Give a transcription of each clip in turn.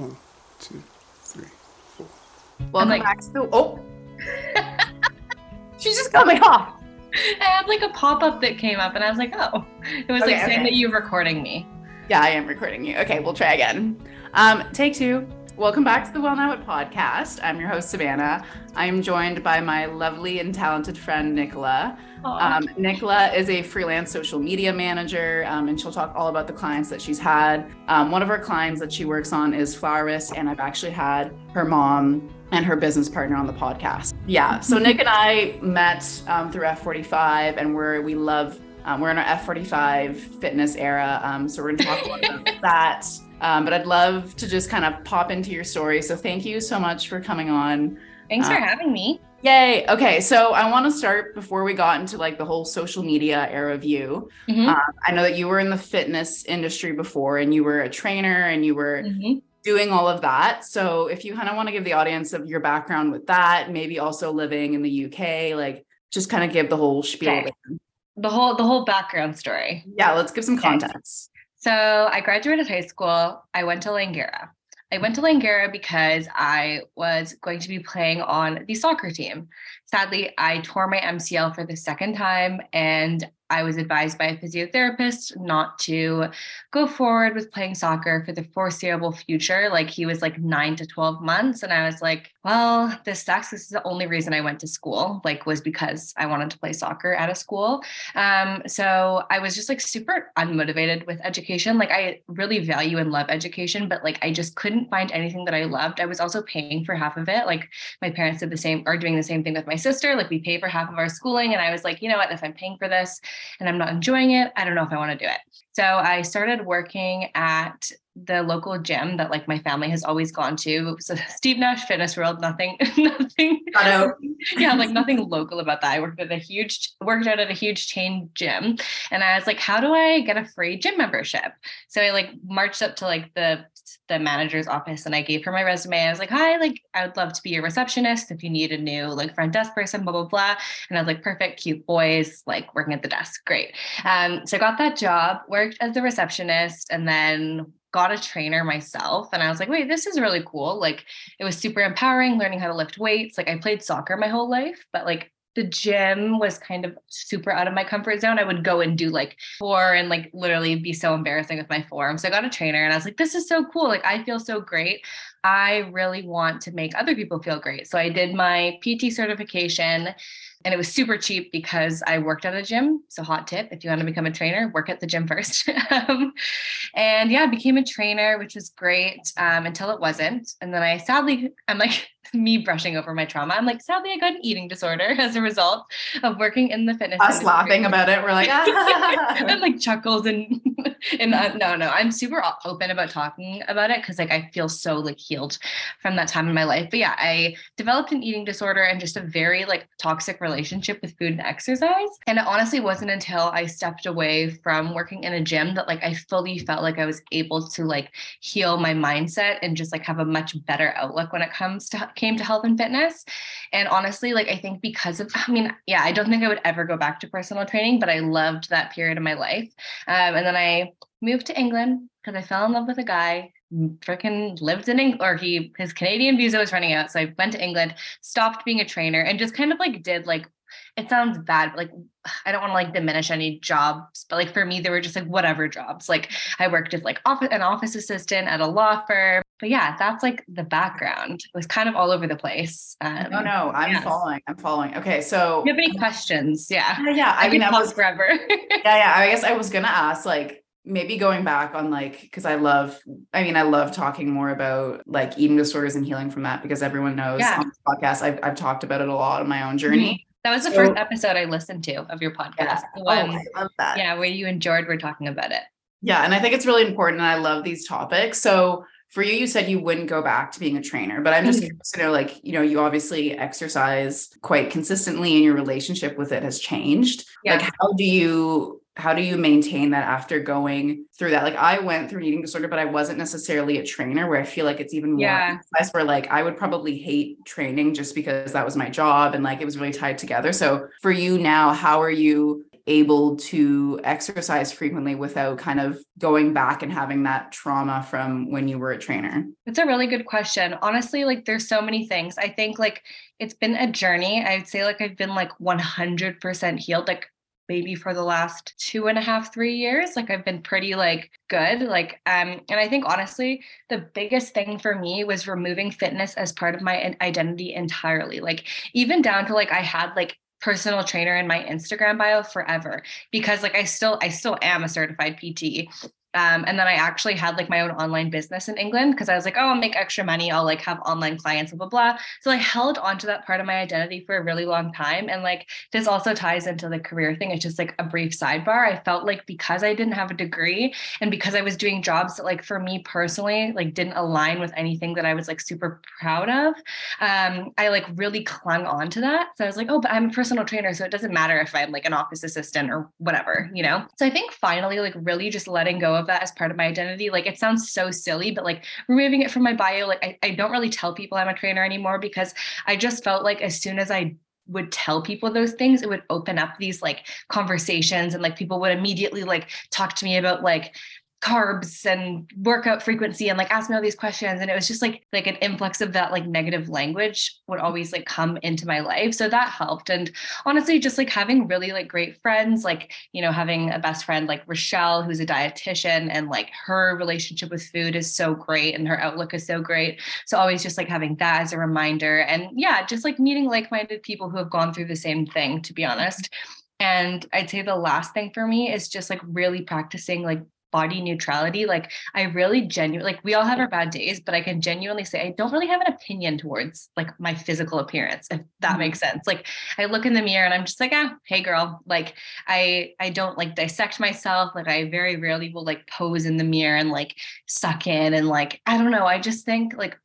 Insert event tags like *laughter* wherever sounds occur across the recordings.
One, two, three, four. Welcome like- back to the. Oh, *laughs* she's just coming off. I had like a pop up that came up, and I was like, oh, it was Okay, like saying okay. that you're recording me. Yeah, I am recording you. Okay, we'll try again. Um, take two. Welcome back to the Well Now It podcast. I'm your host Savannah. I'm joined by my lovely and talented friend Nicola. Um, Nicola is a freelance social media manager, um, and she'll talk all about the clients that she's had. Um, one of her clients that she works on is Flowerist, and I've actually had her mom and her business partner on the podcast. Yeah, so *laughs* Nick and I met um, through F45, and we're we love. Um, we're in our F45 fitness era, um, so we're going to talk a lot about *laughs* that. Um, but I'd love to just kind of pop into your story. So thank you so much for coming on. Thanks for uh, having me. Yay. Okay. So I want to start before we got into like the whole social media era of you. Mhm. Um, I know that you were in the fitness industry before and you were a trainer and you were Mhm. doing all of that. So if you kind of want to give the audience of your background with that, maybe also living in the UK, like just kind of give the whole spiel. Okay. The whole the whole background story. Yeah. Let's give some Okay. context. So I graduated high school. I went to Langara. I went to Langara because I was going to be playing on the soccer team. Sadly, I tore my MCL for the second time, and I was advised by a physiotherapist not to go forward with playing soccer for the foreseeable future. Like he was like nine to 12 months. And I was like, well, this sucks. This is the only reason I went to school, like, was because I wanted to play soccer at a school. Um, so I was just like super unmotivated with education. Like I really value and love education, but like I just couldn't find anything that I loved. I was also paying for half of it. Like my parents did the same, are doing the same thing with my sister. Like we pay for half of our schooling. And I was like, you know what, if I'm paying for this and I'm not enjoying it, I don't know if I want to do it. So I started working at the local gym that like my family has always gone to. It was a Steve Nash Fitness World. Nothing, *laughs* nothing. *laughs* Yeah, like nothing local about that. I worked at a huge, worked out at a huge chain gym, and I was like, how do I get a free gym membership? So I like marched up to like the the manager's office and I gave her my resume. I was like, hi, like I would love to be your receptionist if you need a new like front desk person, blah blah blah. And I was like, perfect, cute boys, like working at the desk, great. Um, so I got that job, worked as the receptionist, and then got a trainer myself. And I was like, wait, this is really cool. Like it was super empowering learning how to lift weights. Like I played soccer my whole life, but like the gym was kind of super out of my comfort zone. I would go and do like four and like literally be so embarrassing with my form. So I got a trainer and I was like, this is so cool. Like I feel so great. I really want to make other people feel great. So I did my PT certification and it was super cheap because I worked at a gym. So hot tip, if you want to become a trainer, work at the gym first. *laughs* um, and yeah, I became a trainer, which was great um, until it wasn't. And then I sadly, I'm like me brushing over my trauma. I'm like, sadly, I got an eating disorder *laughs* as a result of working in the fitness. Us industry. laughing about it. We're like, *laughs* ah. and like chuckles and *laughs* and uh, no no i'm super open about talking about it because like i feel so like healed from that time in my life but yeah i developed an eating disorder and just a very like toxic relationship with food and exercise and it honestly wasn't until i stepped away from working in a gym that like i fully felt like i was able to like heal my mindset and just like have a much better outlook when it comes to came to health and fitness and honestly, like I think because of, I mean, yeah, I don't think I would ever go back to personal training, but I loved that period of my life. Um, and then I moved to England because I fell in love with a guy. Freaking lived in England, or he his Canadian visa was running out, so I went to England, stopped being a trainer, and just kind of like did like it sounds bad, but like I don't want to like diminish any jobs, but like for me, they were just like whatever jobs. Like I worked as like office an office assistant at a law firm. But yeah, that's like the background. It was kind of all over the place. Um, no, no, I'm yes. following. I'm following. Okay, so you have any questions? Yeah. yeah, yeah. I, I, mean, I was forever. *laughs* yeah, yeah. I guess I was gonna ask, like, maybe going back on like, because I love, I mean, I love talking more about like eating disorders and healing from that because everyone knows Yeah. on this podcast, I've, I've talked about it a lot on my own journey. that was the So- first episode I listened to of your podcast. Yeah. The Oh, one, I love that. yeah, where you and George were talking about it. Yeah, and I think it's really important, and I love these topics. So for you, you said you wouldn't go back to being a trainer, but I'm just Mhm. curious to know, like, you know, you obviously exercise quite consistently, and your relationship with it has changed. Yeah. Like, how do you how do you maintain that after going through that? Like, I went through an eating disorder, but I wasn't necessarily a trainer. Where I feel like it's even more Yeah. exercise where like I would probably hate training just because that was my job and like it was really tied together. So for you now, how are you able to exercise frequently without kind of going back and having that trauma from when you were a trainer? It's a really good question. Honestly, like there's so many things. I think like it's been a journey. I'd say like I've been like 100% healed. Like maybe for the last two and a half three years like i've been pretty like good like um and i think honestly the biggest thing for me was removing fitness as part of my identity entirely like even down to like i had like personal trainer in my Instagram bio forever because like I still I still am a certified PT um, and then I actually had like my own online business in England because I was like, oh, I'll make extra money. I'll like have online clients, blah, blah, blah. So I held onto that part of my identity for a really long time. And like this also ties into the career thing. It's just like a brief sidebar. I felt like because I didn't have a degree and because I was doing jobs that like for me personally, like didn't align with anything that I was like super proud of, um, I like really clung on to that. So I was like, oh, but I'm a personal trainer. So it doesn't matter if I'm like an office assistant or whatever, you know? So I think finally, like really just letting go of that as part of my identity. Like it sounds so silly, but like removing it from my bio, like I, I don't really tell people I'm a trainer anymore because I just felt like as soon as I would tell people those things, it would open up these like conversations and like people would immediately like talk to me about like carbs and workout frequency and like ask me all these questions. And it was just like like an influx of that like negative language would always like come into my life. So that helped. And honestly just like having really like great friends like you know having a best friend like Rochelle who's a dietitian and like her relationship with food is so great and her outlook is so great. So always just like having that as a reminder. And yeah just like meeting like-minded people who have gone through the same thing to be honest. And I'd say the last thing for me is just like really practicing like body neutrality like i really genuinely like we all have our bad days but i can genuinely say i don't really have an opinion towards like my physical appearance if that mm-hmm. makes sense like i look in the mirror and i'm just like ah hey girl like i i don't like dissect myself like i very rarely will like pose in the mirror and like suck in and like i don't know i just think like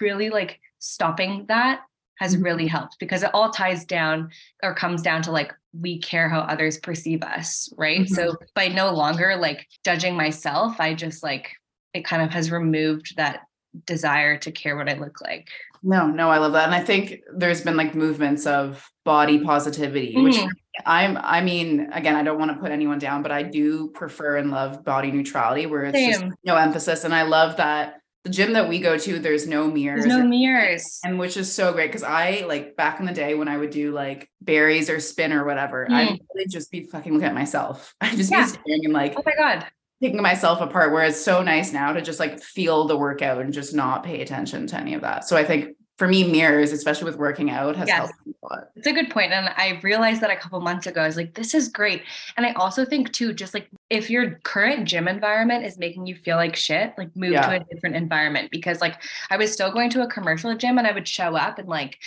really like stopping that has mm-hmm. really helped because it all ties down or comes down to like we care how others perceive us right mm-hmm. so by no longer like judging myself i just like it kind of has removed that desire to care what i look like no no i love that and i think there's been like movements of body positivity mm-hmm. which i'm i mean again i don't want to put anyone down but i do prefer and love body neutrality where it's Same. just no emphasis and i love that the gym that we go to, there's no mirrors. There's no mirrors. And which is so great because I like back in the day when I would do like berries or spin or whatever, mm. I would just be fucking looking at myself. *laughs* I'd just yeah. be staring and like, oh my God. Taking myself apart, where it's so nice now to just like feel the workout and just not pay attention to any of that. So I think for me, mirrors, especially with working out, has yes. helped a lot. It's a good point. And I realized that a couple months ago. I was like, this is great. And I also think too, just like if your current gym environment is making you feel like shit, like move yeah. to a different environment. Because like I was still going to a commercial gym and I would show up and like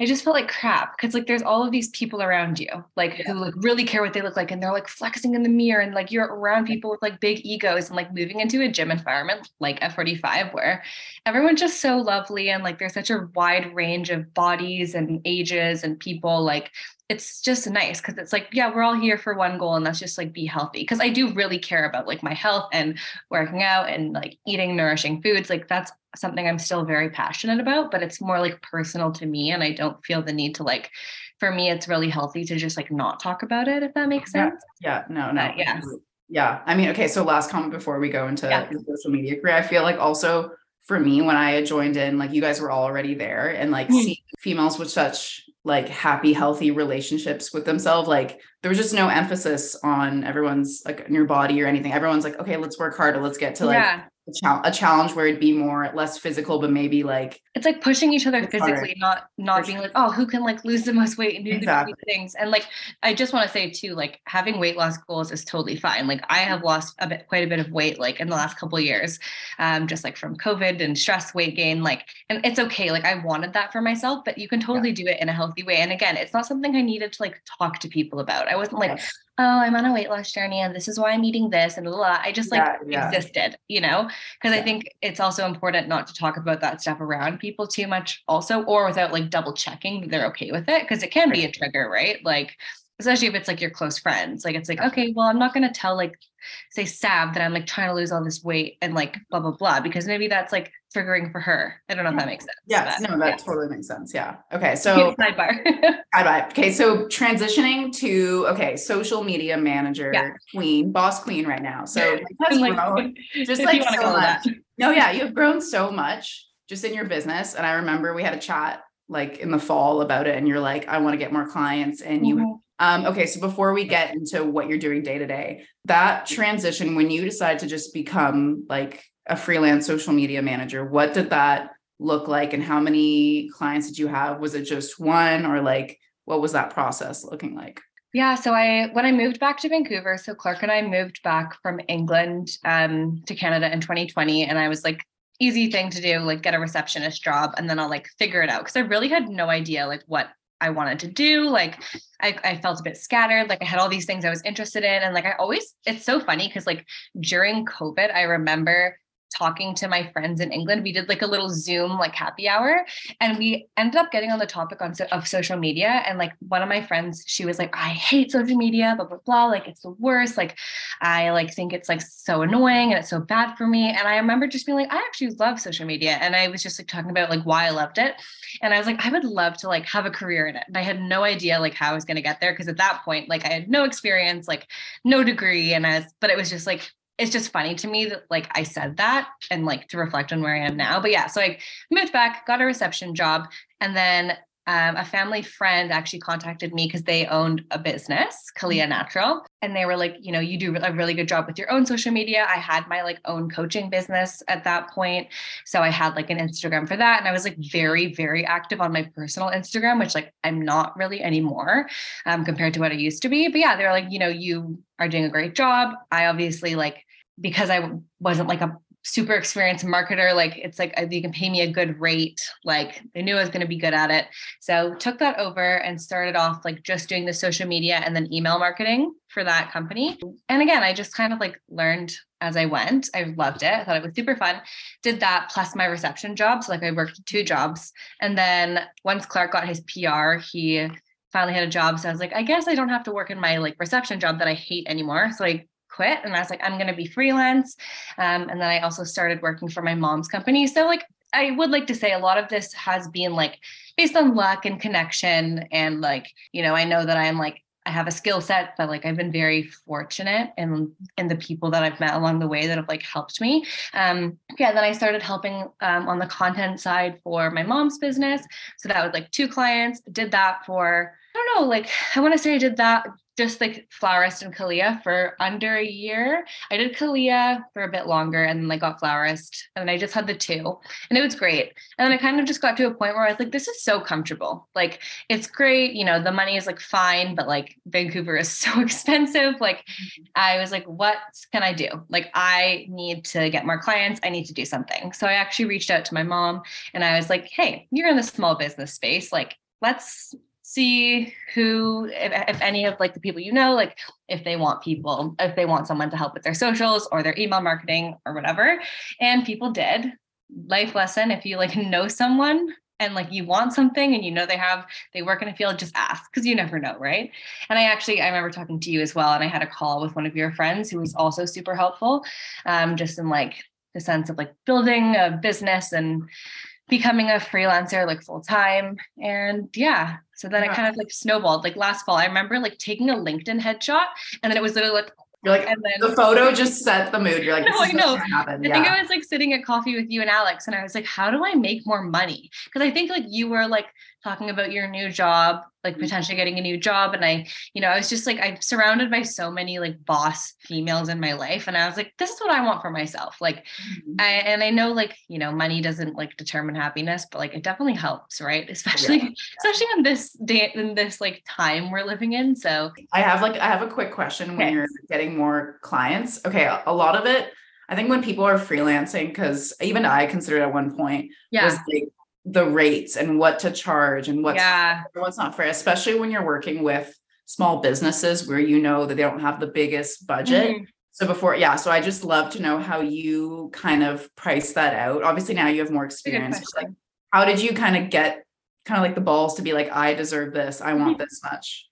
I just felt like crap because like there's all of these people around you like yeah. who like really care what they look like and they're like flexing in the mirror and like you're around people with like big egos and like moving into a gym environment like F45 where everyone's just so lovely and like there's such a wide range of bodies and ages and people like it's just nice because it's like yeah we're all here for one goal and that's just like be healthy because i do really care about like my health and working out and like eating nourishing foods like that's something I'm still very passionate about, but it's more like personal to me. And I don't feel the need to like, for me, it's really healthy to just like not talk about it, if that makes sense. Yeah. yeah no, no. yeah. Yeah. I mean, okay. So last comment before we go into yeah. social media career, I feel like also for me, when I joined in, like you guys were already there and like mm-hmm. seeing females with such like happy, healthy relationships with themselves, like there was just no emphasis on everyone's like in your body or anything. Everyone's like, okay, let's work harder. Let's get to like yeah a, cha- a, challenge where it'd be more less physical but maybe like it's like pushing each other physically not not being like oh who can like lose the most weight and do exactly. the things? And like i just want to say too like having weight loss goals is totally fine. Like i have lost a bit quite a bit of weight like in the last couple of years um just like from covid and stress weight gain like and it's okay. Like i wanted that for myself but you can totally yeah. do it in a healthy way. And again it's not something i needed to like talk to people about. I wasn't like oh, I'm on a weight loss journey and this is why I'm eating this and blah, blah. I just like yeah, yeah. existed, you know, because yeah. I think it's also important not to talk about that stuff around people too much also, or without like double checking that they're okay with it. Cause it can be a trigger, right? Like, especially if it's like your close friends, like it's like, okay, well, I'm not going to tell like, say Sav that I'm like trying to lose all this weight and like blah, blah, blah, because maybe that's like figuring for her. I don't know if that makes sense. Yes, but, no, that yeah. totally makes sense. Yeah. Okay. So sidebar. *laughs* Bye-bye. Okay, so transitioning to okay, social media manager, Yeah. queen, boss queen right now. So *laughs* has like, grown *laughs* just like you so much. No, yeah, you've grown so much just in your business. And I remember we had a chat like in the fall about it, and you're like, I want to get more clients. And you Mhm. um, okay, so before we get into what you're doing day to day, that transition when you decide to just become like a freelance social media manager, what did that look like and how many clients did you have? Was it just one or like what was that process looking like? Yeah, so I when I moved back to Vancouver, so Clark and I moved back from England um, to Canada in 2020, and I was like, easy thing to do, like get a receptionist job, and then I'll like figure it out because I really had no idea like what I wanted to do. Like I, I felt a bit scattered. Like I had all these things I was interested in, and like I always, it's so funny because like during COVID, I remember talking to my friends in England. We did like a little Zoom like happy hour, and we ended up getting on the topic on so, of social media. And like one of my friends, she was like, "I hate social media, blah blah blah. Like it's the worst. Like I like think it's like so annoying and it's so bad for me." And I remember just being like, "I actually love social media," and I was just like talking about like why I loved it. And I was like, I would love to like have a career in it. And I had no idea like how I was going to get there because at that point, like I had no experience, like no degree, and as but it was just like it's just funny to me that like I said that and like to reflect on where I am now. But yeah, so I moved back, got a reception job, and then um, a family friend actually contacted me because they owned a business, Kalia Natural, and they were like, you know, you do a really good job with your own social media. I had my like own coaching business at that point, so I had like an Instagram for that, and I was like very, very active on my personal Instagram, which like I'm not really anymore um, compared to what I used to be. But yeah, they're like, you know, you are doing a great job. I obviously like because I wasn't like a super experienced marketer like it's like uh, you can pay me a good rate like they knew i was going to be good at it. So took that over and started off like just doing the social media and then email marketing for that company. And again i just kind of like learned as i went. I loved it. I thought it was super fun. Did that plus my reception job so like i worked two jobs. And then once clark got his pr he finally had a job. So i was like i guess i don't have to work in my like reception job that i hate anymore. So i quit and I was like, I'm going to be freelance. Um, and then I also started working for my mom's company. So, like, I would like to say a lot of this has been like based on luck and connection. And like, you know, I know that I'm like, I have a skill set, but like I've been very fortunate in in the people that I've met along the way that have like helped me. Um, yeah, then I started helping um, on the content side for my mom's business. So that was like two clients. Did that for I don't know, like I want to say I did that just like Florist and Kalia for under a year. I did Kalia for a bit longer and then I got Florist and I just had the two and it was great. And then I kind of just got to a point where I was like, this is so comfortable. Like it's great. You know, the money is like fine, but like Vancouver is *laughs* so expensive. Like mm-hmm. I was like, what can I do? Like I need to get more clients. I need to do something. So I actually reached out to my mom and I was like, hey, you're in the small business space. Like let's see who if, if, any of like the people you know like if they want people if they want someone to help with their socials or their email marketing or whatever. And people did. Life lesson if you like know someone and like you want something and you know they have they work in a field just ask because you never know right? And i actually i remember talking to you as well and i had a call with one of your friends who was also super helpful um, just in like the sense of like building a business and becoming a freelancer like full time and yeah so then Yeah. it kind of like snowballed like last fall i remember like taking a linkedin headshot and then it was literally like You're like and then the photo just set the mood. You're like, *laughs* No, I know. I think I was like sitting at coffee with you and Alex, and I was like, how do I make more money? Because I think like you were like talking about your new job, like mm-hmm. potentially getting a new job. And I, you know, I was just like, I'm surrounded by so many like boss females in my life. And I was like, this is what I want for myself. Like, mm-hmm. I, and I know like, you know, money doesn't like determine happiness, but like it definitely helps, right? *laughs* Especially, especially in this day, in this like time we're living in. So I have like I have a quick question when you're getting more clients. Okay, a, a lot of it, I think when people are freelancing, because even I considered at one point yeah. was like the rates and what to charge and what's yeah. what's not fair, especially when you're working with small businesses where you know that they don't have the biggest budget. Mhm. So before, yeah, so I just love to know how you kind of price that out. Obviously now you have more It's a good experience. but, Like, how did you kind of get kind of like the balls to be like, I deserve this, I want this much?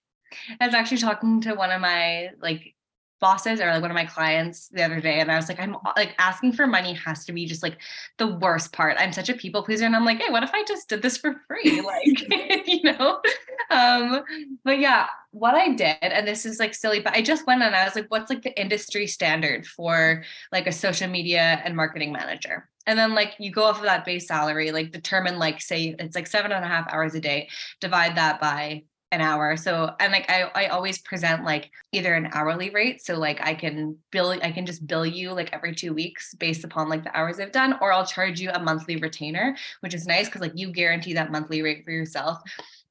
I was actually talking to one of my like bosses or like one of my clients the other day and I was like, I'm like asking for money has to be just like the worst part. I'm such a people pleaser and I'm like, hey, what if I just did this for free? *laughs* Like, *laughs* you know? Um, but yeah, what I did, and this is like silly, but I just went and I was like, what's like the industry standard for like a social media and marketing manager? And then like you go off of that base salary, like determine like say it's like seven and a half hours a day, divide that by an hour. So and like I, I always present like either an hourly rate. So like I can bill I can just bill you like every two weeks based upon like the hours I've done, or I'll charge you a monthly retainer, which is nice because like you guarantee that monthly rate for yourself.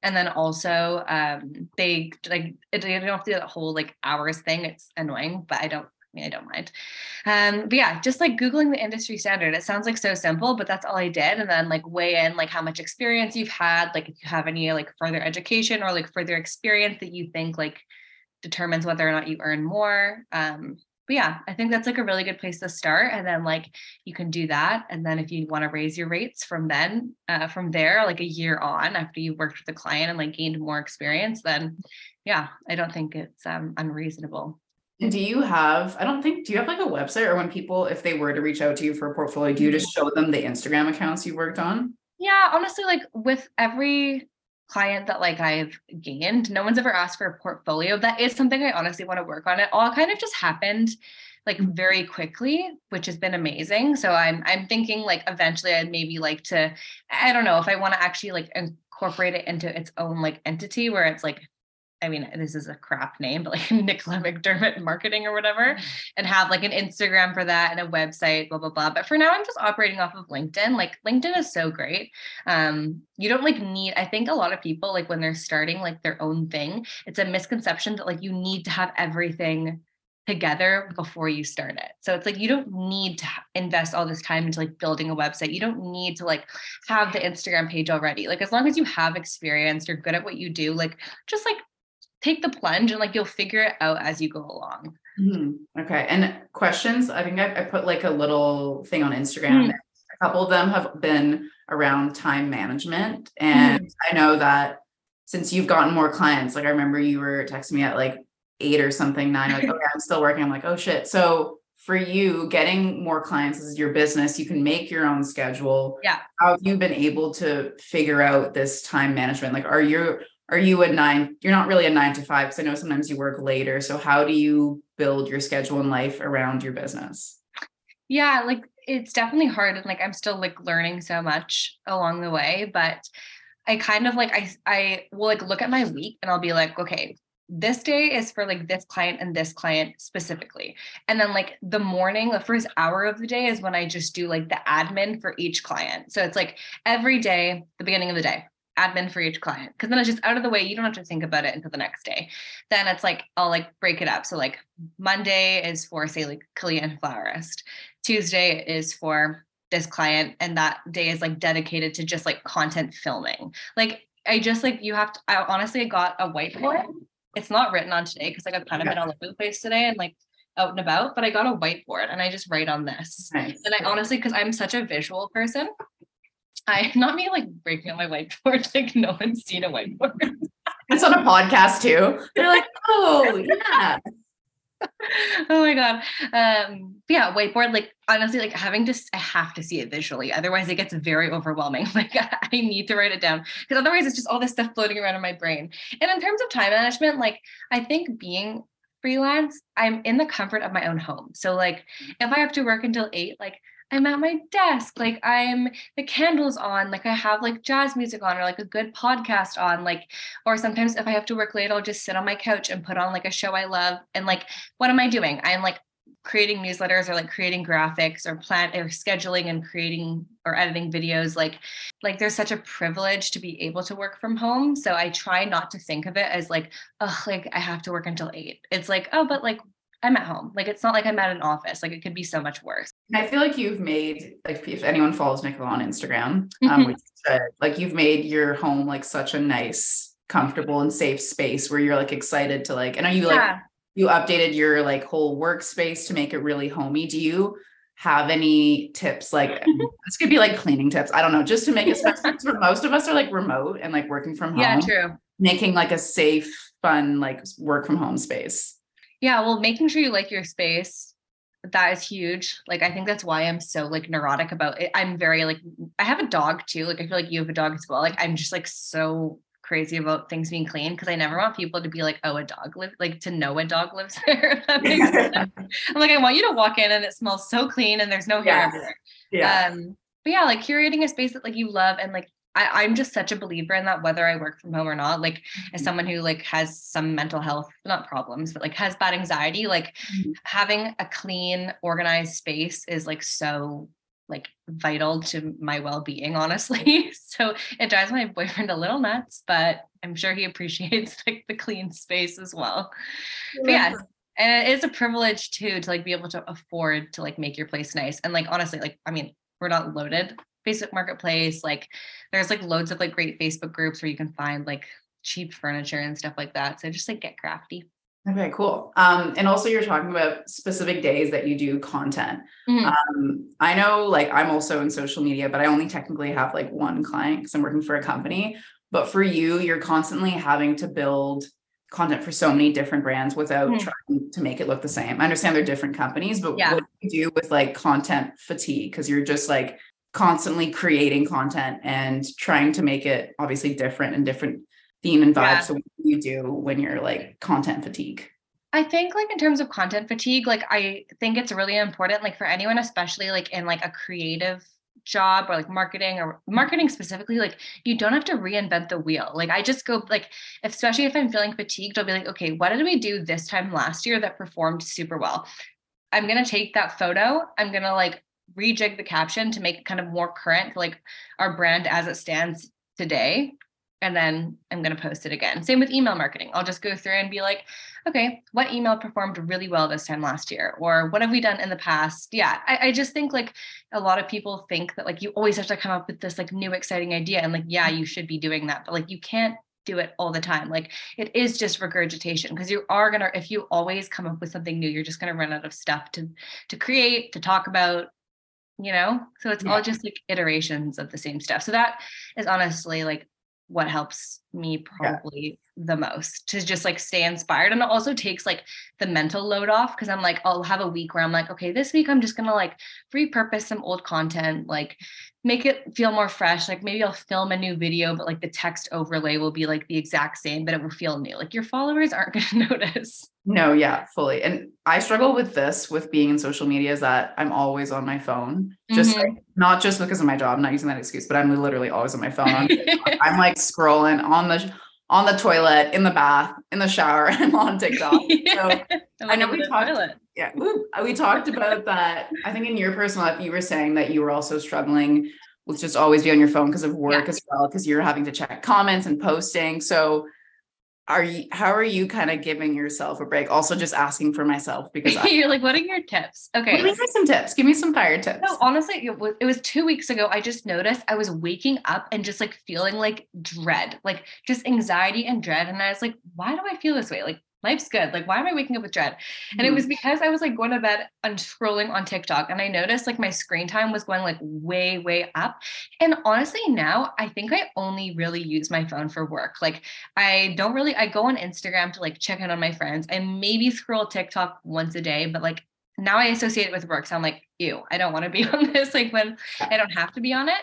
And then also um they like they don't have to do that whole like hours thing. It's annoying, but I don't I mean, I don't mind. Um, but yeah, just like Googling the industry standard. It sounds like so simple, but that's all I did. And then like weigh in like how much experience you've had, like if you have any like further education or like further experience that you think like determines whether or not you earn more. Um, but yeah, I think that's like a really good place to start. And then like you can do that. And then if you want to raise your rates from then, uh, from there, like a year on after you've worked with the client and like gained more experience, then yeah, I don't think it's um, unreasonable. Do you have, I don't think, do you have like a website or when people, if they were to reach out to you for a portfolio, do you just show them the Instagram accounts you worked on? Yeah, honestly, like with every client that like I've gained, no one's ever asked for a portfolio. That is something I honestly want to work on. It all kind of just happened like very quickly, which has been amazing. So I'm I'm thinking like eventually I'd maybe like to, I don't know if I want to actually like incorporate it into its own like entity where it's like I mean, this is a crap name, but like *laughs* Nicola McDermott marketing or whatever, mm-hmm. and have like an Instagram for that and a website, blah, blah, blah. But for now, I'm just operating off of LinkedIn. Like LinkedIn is so great. Um, you don't like need, I think a lot of people, like when they're starting like their own thing, it's a misconception that like you need to have everything together before you start it. So it's like you don't need to invest all this time into like building a website. You don't need to like have the Instagram page already. Like as long as you have experience, you're good at what you do, like just like take the plunge and like you'll figure it out as you go along. Mm-hmm. Okay. And questions, I think I, I, put like a little thing on Instagram. Mm-hmm. A couple of them have been around time management. And mm-hmm. I know that since you've gotten more clients, like I remember you were texting me at like eight or something, nine, like, *laughs* okay, I'm still working. I'm like, oh shit. So for you, getting more clients is your business. You can make your own schedule. Yeah. How have you been able to figure out this time management? Like, are you are you a nine you're not really a nine to five because i know sometimes you work later so how do you build your schedule and life around your business yeah like it's definitely hard and like i'm still like learning so much along the way but i kind of like i i will like look at my week and i'll be like okay this day is for like this client and this client specifically. And then like the morning, the first hour of the day is when I just do like the admin for each client. So it's like every day, the beginning of the day, admin for each client because then it's just out of the way you don't have to think about it until the next day. Then it's like i'll like break it up. So like monday is for say like Kalia and florist tuesday is for this client and that day is like dedicated to just like content filming. Like i just like you have to i honestly got a whiteboard it's not written on today because like i've kind of been all over the place today and like out and about but i got a whiteboard and i just write on this. Nice. and i honestly because i'm such a visual person I *laughs* not me like breaking out my whiteboard, *laughs* like no one's seen a whiteboard. it's on a podcast too. They're like, oh yeah. *laughs* oh my god. Um yeah, whiteboard, like honestly, like having to I have to see it visually. Otherwise it gets very overwhelming. Like I need to write it down. Because otherwise it's just all this stuff floating around in my brain. And in terms of time management, like I think being freelance, I'm in the comfort of my own home. So like if I have to work until eight, like I'm at my desk, like I'm the candles on, like I have like jazz music on or like a good podcast on, like, or sometimes if I have to work late, I'll just sit on my couch and put on like a show I love. And like, what am I doing? I'm like creating newsletters or like creating graphics or plan or scheduling and creating or editing videos like like there's such a privilege to be able to work from home so i try not to think of it as like oh like i have to work until 8 it's like oh but like I'm at home. Like it's not like I'm at an office. Like it could be so much worse. I feel like you've made like if anyone follows Nicola on Instagram, um, which like you've made your home like such a nice, comfortable, and safe space where you're like excited to like. And are you like yeah. you updated your like whole workspace to make it really homey? Do you have any tips like *laughs* this could be like cleaning tips i don't know just to make it for *laughs* most of us are like remote and like working from home yeah true making like a safe fun like work from home space Yeah, well, making sure you like your space, that is huge. Like, I think that's why I'm so like neurotic about it. I'm very like, I have a dog too. Like, I feel like you have a dog as well. Like, I'm just like so crazy about things being clean because I never want people to be like, oh, a dog live like to know a dog lives *laughs* there. I'm like, I want you to walk in and it smells so clean and there's no hair Yes. everywhere. Yeah. Um, but yeah, like curating a space that like you love and like I, I'm just such a believer in that, whether I work from home or not. Like as someone who like has some mental health, not problems, but like has bad anxiety, like Mhm. having a clean, organized space is like so like vital to my well-being, honestly. *laughs* so it drives my boyfriend a little nuts, but I'm sure he appreciates *laughs* like the clean space as well. But yes. And it is a privilege too to like be able to afford to like make your place nice. And like honestly, like I mean, we're not loaded. Facebook Marketplace, like there's like loads of like great Facebook groups where you can find like cheap furniture and stuff like that. So just like get crafty. Okay, cool. Um, and also you're talking about specific days that you do content. Mhm. Um, I know like I'm also in social media, but I only technically have like one client because I'm working for a company. But for you, you're constantly having to build content for so many different brands without Mhm. trying to make it look the same. I understand they're different companies, but Yeah. what do you do with like content fatigue? Because you're just like constantly creating content and trying to make it obviously different and different theme and vibe. Yeah. So what do you do when you're like content fatigue? I think like in terms of content fatigue, like I think it's really important, like for anyone, especially like in like a creative job or like marketing or marketing specifically, like you don't have to reinvent the wheel. Like I just go like, especially if I'm feeling fatigued, I'll be like, okay, what did we do this time last year that performed super well? I'm gonna take that photo. I'm gonna like rejig the caption to make it kind of more current, like our brand as it stands today. And then I'm gonna post it again. Same with email marketing. I'll just go through and be like, okay, what email performed really well this time last year? Or what have we done in the past? Yeah, I, I just think like a lot of people think that like you always have to come up with this like new exciting idea. And like, yeah, you should be doing that, but like you can't do it all the time. Like it is just regurgitation because you are gonna, if you always come up with something new, you're just gonna run out of stuff to to create, to talk about, you know? So it's Yeah. all just like iterations of the same stuff. So that is honestly like what helps me Yeah. probably the most to just like stay inspired and it also takes like the mental load off because i'm like i'll have a week where i'm like okay this week i'm just gonna like repurpose some old content like make it feel more fresh like maybe i'll film a new video but like the text overlay will be like the exact same but it will feel new like your followers aren't *laughs* gonna notice No, yeah, fully. And I struggle with this with being in social media is that I'm always on my phone. Just Mhm. like, not just because of my job, I'm not using that excuse, but I'm literally always on my phone. *laughs* I'm like scrolling on the on the toilet, in the bath, in the shower, *laughs* I'm on TikTok. *laughs* So I know we talked- yeah, woo, we talked about that. I think in your personal life, you were saying that you were also struggling with just always be on your phone because of work Yeah. as well, because you're having to check comments and posting. So are you how are you kind of giving yourself a break? Also just asking for myself because *laughs* I you're like what are your tips okay give me some tips. Give me some fire tips. No, honestly, it was, it was two weeks ago. I just noticed I was waking up and just like feeling like dread, like just anxiety and dread. And I was like, why do I feel this way? Like, life's good. Like, why am I waking up with dread? And it Mhm. was because I was like going to bed and scrolling on TikTok. And I noticed like my screen time was going like way, way up. And honestly, now I think I only really use my phone for work. Like, I don't really, I go on Instagram to like check in on my friends and maybe scroll TikTok once a day, but like, now I associate it with work. So I'm like, ew, I don't want to be *laughs* on this. Like when I don't have to be on it.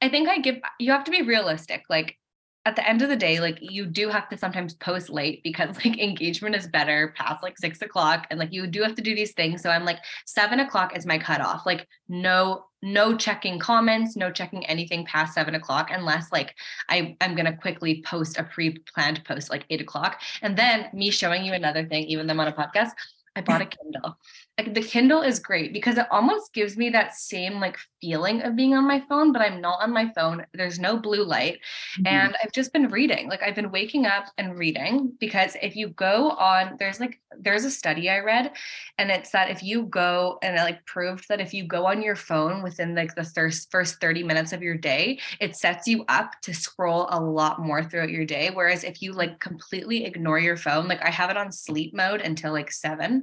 I think I give you have to be realistic. Like at the end of the day, like you do have to sometimes post late because *laughs* like engagement is better past like six o'clock. And like you do have to do these things. So I'm like seven o'clock is my cutoff. Like no, no checking comments, no checking anything past seven o'clock unless like I, I'm gonna quickly post a pre-planned post like eight o'clock. And then me showing you another thing, even though I'm on a podcast, I bought a *laughs* Kindle. Like the Kindle is great because it almost gives me that same like feeling of being on my phone, but I'm not on my phone. There's no blue light. Mhm. And I've just been reading. Like I've been waking up and reading because if you go on, there's like there's a study I read, and it's that if you go and it like proved that if you go on your phone within like the first first 30 minutes of your day, it sets you up to scroll a lot more throughout your day. Whereas if you like completely ignore your phone, like I have it on sleep mode until like seven.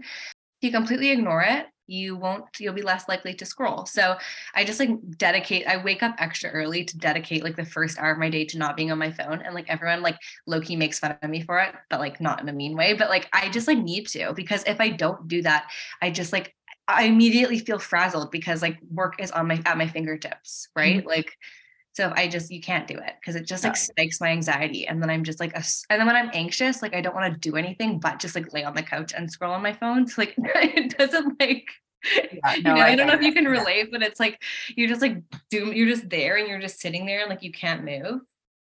If you completely ignore it, you won't you'll be less likely to scroll so i just like dedicate i wake up extra early to dedicate like the first hour of my day to not being on my phone and like everyone like low-key makes fun of me for it but like not in a mean way but like i just like need to because if i don't do that i just like i immediately feel frazzled because like work is on my at my fingertips right mm-hmm. like so I just you can't do it because it just like yeah. spikes my anxiety, and then I'm just like, a, and then when I'm anxious, like I don't want to do anything but just like lay on the couch and scroll on my phone. So like *laughs* it doesn't like. Yeah, *laughs* no, you know, I, I don't know if you can relate, but it's like you're just like doom. You're just there, and you're just sitting there, and like you can't move.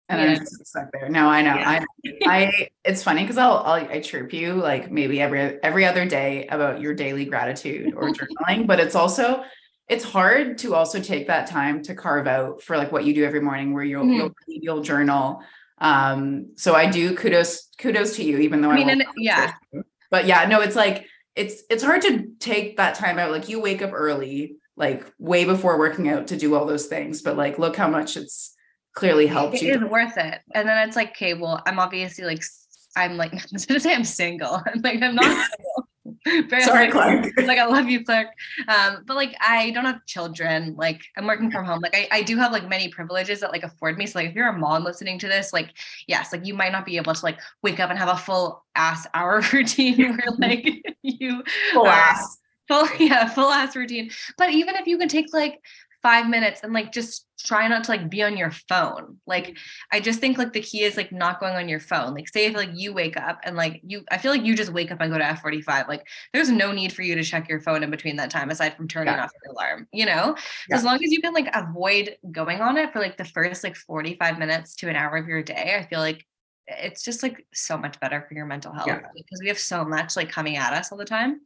And yeah. I'm just stuck there. No, I know. Yeah. I, I. It's funny because I'll, I'll, I chirp you like maybe every every other day about your daily gratitude or *laughs* journaling, but it's also it's hard to also take that time to carve out for like what you do every morning where you'll mm-hmm. you'll, you'll, journal. Um so i do kudos kudos to you even though i, mean I yeah. but yeah no it's like it's it's hard to take that time out. Like you wake up early like way before working out to do all those things but like look how much it's clearly helped it you. it is worth it. And then it's like okay well i'm obviously like i'm like *laughs* i'm gonna say i'm single. I'm *laughs* like i'm not single *laughs* *laughs* Very Sorry, Clark. *laughs* Like I love you, Clark. Um, but like I don't have children. Like I'm working from home. Like I, I do have like many privileges that like afford me. So like if you're a mom listening to this, like yes, like you might not be able to like wake up and have a full ass hour *laughs* routine where like you full ass. Full yeah, full ass routine. But even if you can take like five minutes and like just try not to like be on your phone. Like I just think like the key is like not going on your phone. Like say if like you wake up and like you I feel like you just wake up and go to F45. Like there's no need for you to check your phone in between that time aside from turning yeah. off your alarm, you know? Yeah. As long as you can like avoid going on it for like the first like 45 minutes to an hour of your day, I feel like it's just like so much better for your mental health yeah. because we have so much like coming at us all the time.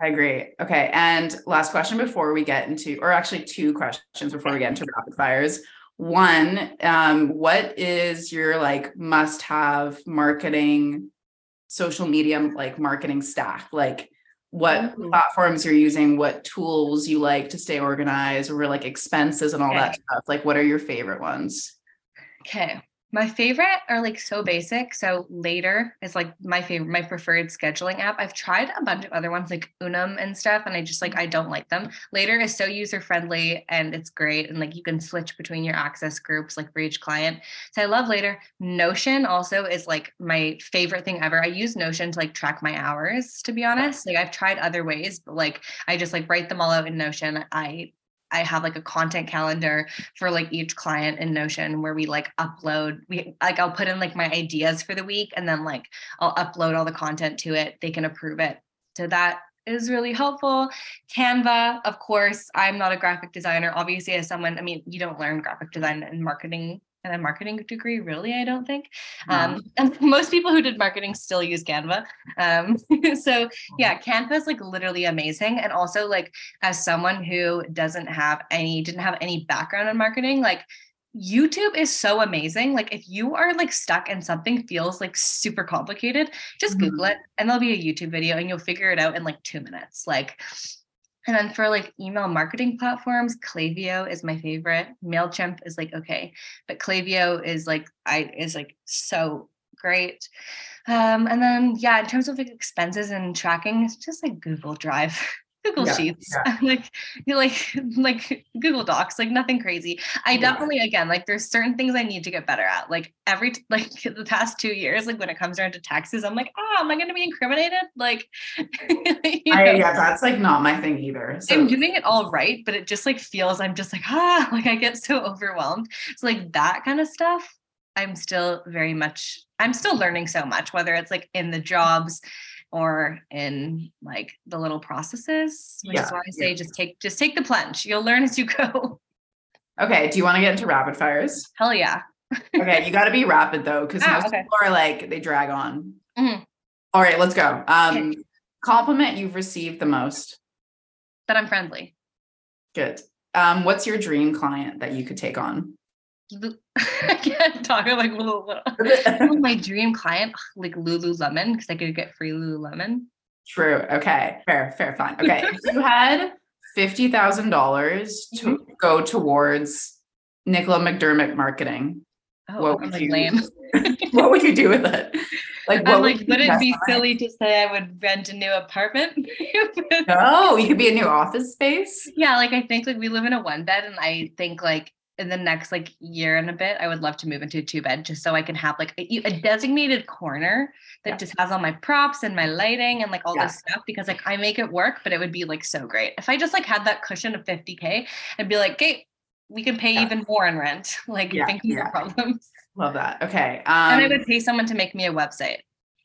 I agree. Okay. And last question before we get into, or actually two questions before we get into rapid fires. One, um, what is your like must have marketing, social media, like marketing stack? Like what mm-hmm. platforms you're using, what tools you like to stay organized, or like expenses and all okay. that stuff? Like, what are your favorite ones? Okay. My favorite are like so basic. So later is like my favorite, my preferred scheduling app. I've tried a bunch of other ones like Unum and stuff, and I just like I don't like them. Later is so user friendly and it's great, and like you can switch between your access groups like for each client. So I love later. Notion also is like my favorite thing ever. I use Notion to like track my hours. To be honest, like I've tried other ways, but like I just like write them all out in Notion. I I have like a content calendar for like each client in Notion where we like upload we like I'll put in like my ideas for the week and then like I'll upload all the content to it. They can approve it. So that is really helpful. Canva, of course, I'm not a graphic designer. Obviously, as someone, I mean, you don't learn graphic design and marketing a marketing degree, really, I don't think. Um, *laughs* and most people who did marketing still use Canva. Um, *laughs* so yeah, Canva is like literally amazing. And also like as someone who doesn't have any, didn't have any background in marketing, like YouTube is so amazing. Like if you are like stuck and something feels like super complicated, just mm-hmm. Google it and there'll be a YouTube video and you'll figure it out in like two minutes. Like and then for like email marketing platforms, Klaviyo is my favorite. Mailchimp is like okay, but Klaviyo is like I is like so great. Um, and then yeah, in terms of like expenses and tracking, it's just like Google Drive. *laughs* Google yeah, Sheets, yeah. *laughs* like like *laughs* like Google Docs, like nothing crazy. I yeah. definitely again like there's certain things I need to get better at. Like every *laughs* like the past two years, like when it comes around to taxes, I'm like, oh, am I going to be incriminated? Like, I, yeah, that's like not my thing either. So. I'm doing it all right, but it just like feels I'm just like ah, like I get so overwhelmed. So like that kind of stuff, I'm still very much I'm still learning so much, whether it's like in the jobs or in like the little processes which yeah, is why i say yeah. just take just take the plunge you'll learn as you go. *laughs* Okay do you want to get into rapid fires? Hell yeah. *laughs* Okay you got to be rapid though because ah, most okay. people are like they drag on. Mm-hmm. All right let's go. Um okay. compliment you've received the most. That i'm friendly. Good. Um what's your dream client that you could take on *laughs* I can't talk about like *laughs* my dream client, like Lululemon, because I could get free Lululemon. True. Okay. Fair, fair, fine. Okay. if *laughs* you had fifty thousand dollars to mm-hmm. go towards Nicola McDermott marketing, Oh, what would like you lame. what would you do with it? Like, I'm would like, would it be silly to say I would rent a new apartment? No, you could be a new office space. yeah, like I think like we live in a one bed, and I think like in the next like year and a bit, I would love to move into a two bed just so I can have like a, a designated corner that Yeah. just has all my props and my lighting and like all Yeah. this stuff because like I make it work, but it would be like so great if I just like had that cushion of 50k. I'd be like, okay, we can pay Yeah. even more in rent. *laughs* Like Yeah, thinking yeah. of problems, Love that. Okay. and I Um, would pay someone to make me a website.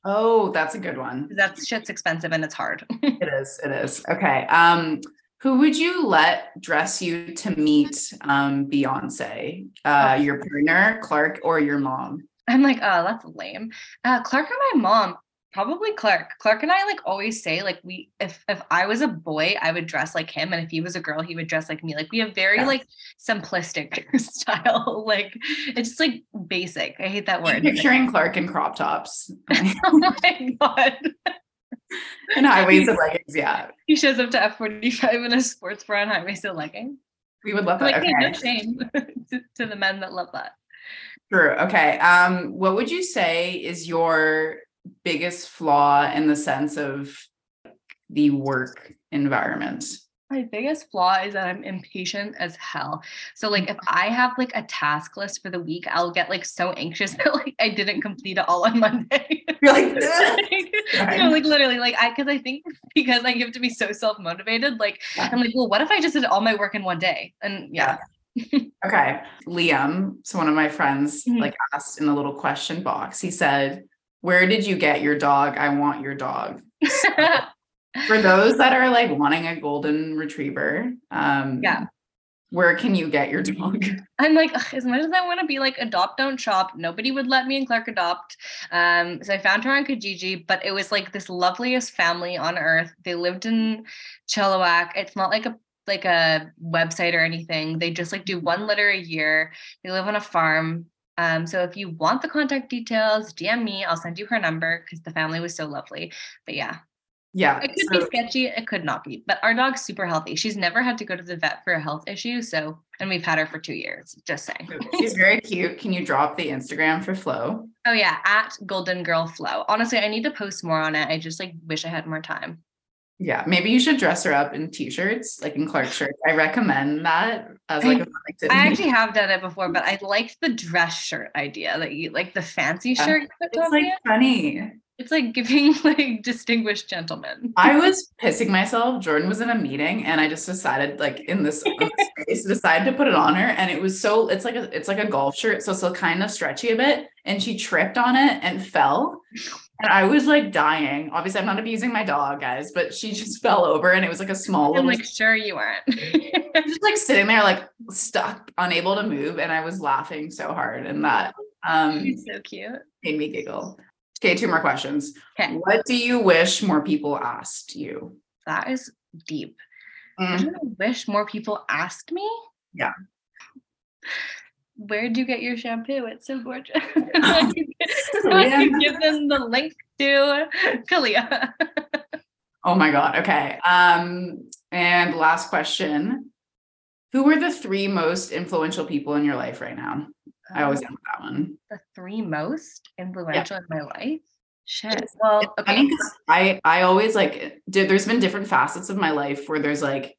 oh, that's a good one. That shit's expensive and it's hard. *laughs* It is. It is. Okay. Um, who would you let dress you to meet um Beyonce? Uh, your partner, Clark, or your mom? I'm like, oh, that's lame. Uh, Clark or my mom? Probably Clark. Clark and I like always say like we if if I was a boy, I would dress like him, and if he was a girl, he would dress like me. Like we have very Yeah. like simplistic *laughs* style. Like it's just like basic. I hate that I'm word. picturing Clark in crop tops *laughs* oh my god. And *laughs* high waisted leggings. Yeah, He shows up to F45 in a sports bra and high waisted legging. we would love Like, that. hey, Okay. no shame *laughs* to, to the men that love that. True. Okay. Um, what would you say is your biggest flaw in the sense of the work environment? My biggest flaw is that I'm impatient as hell. So like if I have like a task list for the week, I'll get like so anxious *laughs* that like I didn't complete it all on Monday. *laughs* You're like, you know, *laughs* like literally, like I because I think *laughs* because I have to be so self-motivated, like Yeah. I'm like, well, what if I just did all my work in one day? And yeah. Okay. Liam, so one of my friends Mhm. like asked in the little question box, he said, Where did you get your dog? I want your dog. For those that are like wanting a golden retriever, um, Yeah. Where can you get your dog? *laughs* I'm like, as much as I want to be like adopt, don't shop, nobody would let me and Clark adopt. Um, so I found her on Kijiji, but it was like this loveliest family on earth. They lived in Chilliwack. It's not like a like a website or anything. They just like do one litter a year. They live on a farm. Um, so if you want the contact details, DM me. I'll send you her number because the family was so lovely. But yeah, Yeah. it could be sketchy. It could not be. But our dog's super healthy. She's never had to go to the vet for a health issue. So, and we've had her for two years. Just saying. She's very cute. Can you drop the Instagram for Flo? Oh yeah, at Golden Girl Flo. Honestly, I need to post more on it. I just like wish I had more time. Yeah, maybe you should dress her up in t-shirts, like in Clark shirts. I recommend that as like a I actually have done it before, but I liked the dress shirt idea that you like the fancy Yeah. shirt. It's like funny. It's like giving *laughs* like distinguished gentlemen. I was pissing myself. Jordan was in a meeting and I just decided like in this, *laughs* space, decided to put it on her. And it was so it's like a it's like a golf shirt. So it's so kind of stretchy a bit. And she tripped on it and fell. And I was like dying. Obviously, I'm not abusing my dog, guys, but she just *laughs* fell over and it was like a small I'm little like, sure you aren't. just like sitting there like stuck, unable to move. And I was laughing so hard. And that um She's so cute. made me giggle. Okay, two more questions. Okay. What do you wish more people asked you? That is deep. Mm. I wish more people asked me. Yeah. Where'd you get your shampoo? It's so gorgeous. *laughs* *laughs* I can give them the link to Kalia. Oh my god. Okay. Um, and last question. Who are the three most influential people in your life right now? I always um, end with that one. the three most influential in my life. Shit. Well, It's okay. I I always like did there's been different facets of my life where there's like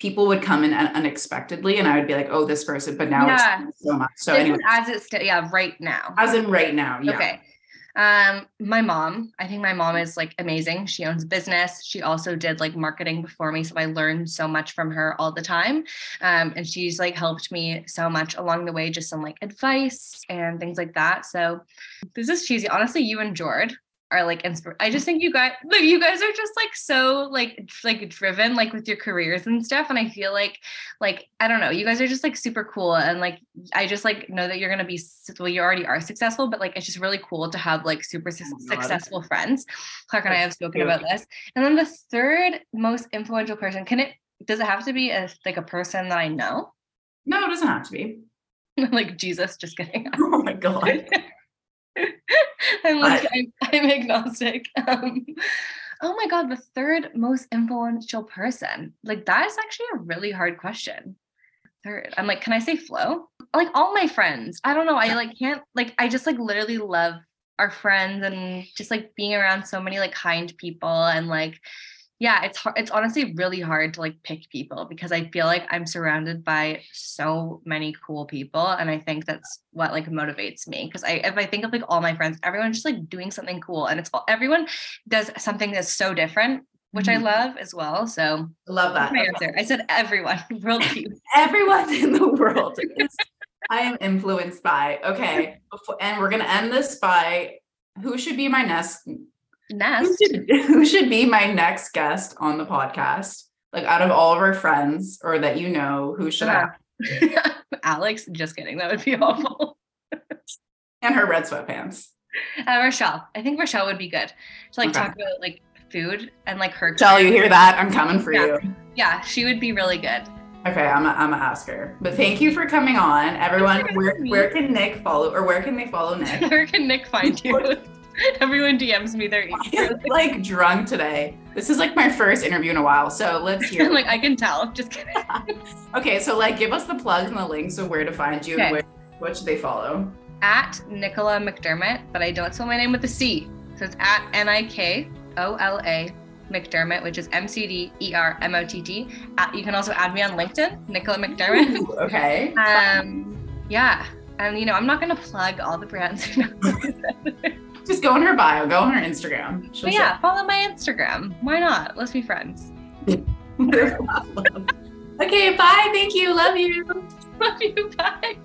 people would come in unexpectedly and I would be like, oh, this person, but now Yeah. it's so much. So anyway, as it's yeah, right now. as in right now, yeah. Okay. Um, my mom, I think my mom is like amazing. She owns business. She also did like marketing before me. So I learned so much from her all the time. Um, and she's like helped me so much along the way, just some like advice and things like that. So this is cheesy. Honestly, you and Jord are like inspir- I just think you guys like you guys are just like so like like driven like with your careers and stuff. And I feel like like I don't know, you guys are just like super cool and like I just like know that you're gonna be well, you already are successful, but like it's just really cool to have like super su- Oh successful friends. Clark and I have spoken about this. And then the third most influential person, can it does it have to be a like a person that I know? No, it doesn't have to be. *laughs* like Jesus, just kidding. Oh my god. *laughs* *laughs* I'm like I'm, I'm agnostic. *laughs* Um, oh my god, the third most influential person. Like that is actually a really hard question. third. I'm like, can I say Flo? Like all my friends. I don't know. I like can't like I just like literally love our friends and just like being around so many like kind people and like yeah, it's hard. It's honestly really hard to like pick people because I feel like I'm surrounded by so many cool people, and I think that's what like motivates me. Because I, if I think of like all my friends, everyone's just like doing something cool, and it's all everyone does something that's so different, which mm-hmm. I love as well. So love that. My answer. I said everyone, *laughs* world *laughs* everyone in the world. I am influenced by. Okay, and we're gonna end this by who should be my next Nest. Who should, *laughs* who should be my next guest on the podcast? Like out of all of our friends or that you know, who should uh, I? *laughs* Alex, just kidding. That would be awful. and her red sweatpants. Uh, Rochelle. I think Rochelle would be good to like okay. talk about like food and like her. Rochelle, you hear that? I'm coming for yeah. you. Yeah, she would be really good. Okay, I'm a, I'm a ask her. But thank you for coming on, everyone. Where where can Nick follow or where can they follow Nick? *laughs* where can Nick find you? *laughs* Everyone DMs me their email. like drunk today. This is like my first interview in a while. So let's *laughs* hear. like I can tell. Just kidding. *laughs* okay, so like give us the plugs and the links of where to find you okay. and where, what should they follow? At Nikola McDermott, but I don't spell my name with a C. So it's at N I K O L A McDermott, which is M C D E R M O T T. You can also add me on LinkedIn, Nikola McDermott. Ooh, okay. Um, yeah, and you know I'm not gonna plug all the brands. Just go on her bio, go on her Instagram. But yeah, follow my Instagram. Why not? Let's be friends. *laughs* okay, bye. Thank you. Love you. *laughs* Love you. Bye.